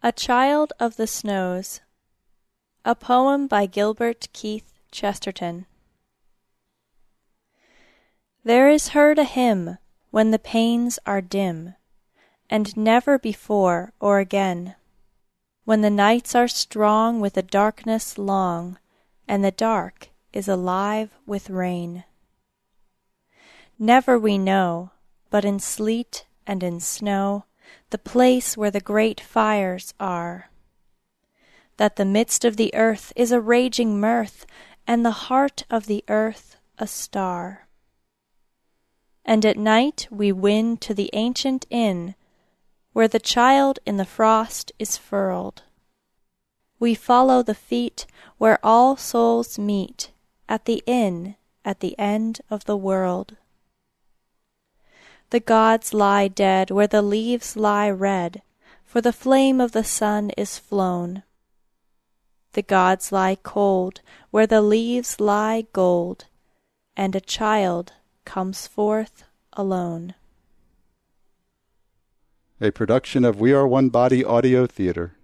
A Child of the Snows A poem by Gilbert Keith Chesterton There is heard a hymn when the panes are dim, And never before or again, When the nights are strong with a darkness long, And the dark is alive with rain. Never we know, but in sleet and in snow, The place where the great fires are; That the midst of the earth is a raging mirth, And the heart of the earth a star. And at night we win to the ancient inn, Where the child in the frost is furled; We follow the feet where all souls meet, At the inn at the end of the world. The gods lie dead where the leaves lie red, For the flame of the sun is flown; The gods lie cold where the leaves lie gold, And a child comes forth alone. A production of We Are One Body Audio Theater.